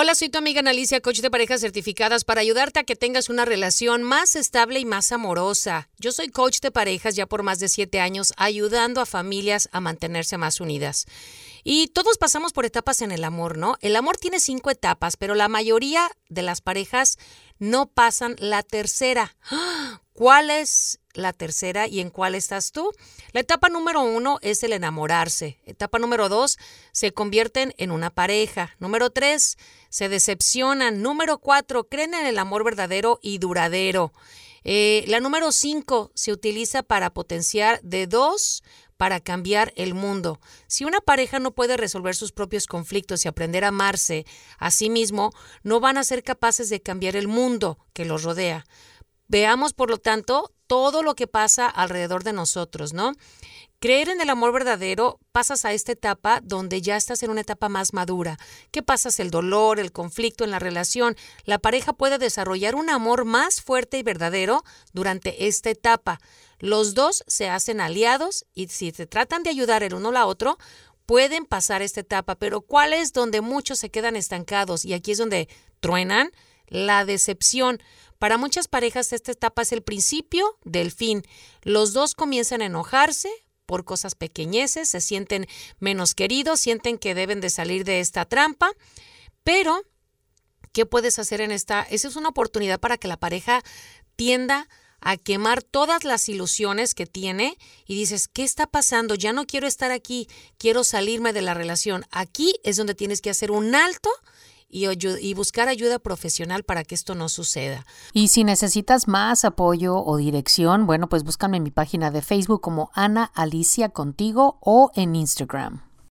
Hola, soy tu amiga Analicia, coach de parejas certificadas para ayudarte a que tengas una relación más estable y más amorosa. Yo soy coach de parejas ya por más de siete años, ayudando a familias a mantenerse más unidas. Y todos pasamos por etapas en el amor, ¿no? El amor tiene cinco etapas, pero la mayoría de las parejas no pasan la tercera. ¿Cuál es la tercera y en cuál estás tú? La etapa número uno es el enamorarse. Etapa número dos, se convierten en una pareja. Número tres, se decepcionan. Número cuatro, creen en el amor verdadero y duradero. Eh, la número cinco se utiliza para potenciar de dos para cambiar el mundo. Si una pareja no puede resolver sus propios conflictos y aprender a amarse a sí mismo, no van a ser capaces de cambiar el mundo que los rodea. Veamos, por lo tanto, todo lo que pasa alrededor de nosotros, ¿no? Creer en el amor verdadero, pasas a esta etapa donde ya estás en una etapa más madura. ¿Qué pasas? El dolor, el conflicto en la relación. La pareja puede desarrollar un amor más fuerte y verdadero durante esta etapa. Los dos se hacen aliados y si se tratan de ayudar el uno al otro, pueden pasar esta etapa. Pero ¿cuál es donde muchos se quedan estancados? Y aquí es donde truenan la decepción. Para muchas parejas esta etapa es el principio del fin. Los dos comienzan a enojarse por cosas pequeñeces, se sienten menos queridos, sienten que deben de salir de esta trampa, pero ¿qué puedes hacer en esta? Esa es una oportunidad para que la pareja tienda a quemar todas las ilusiones que tiene y dices, ¿qué está pasando? Ya no quiero estar aquí, quiero salirme de la relación. Aquí es donde tienes que hacer un alto y, buscar ayuda profesional para que esto no suceda. Y si necesitas más apoyo o dirección, bueno, pues búscame en mi página de Facebook como Ana Alicia Contigo o en Instagram.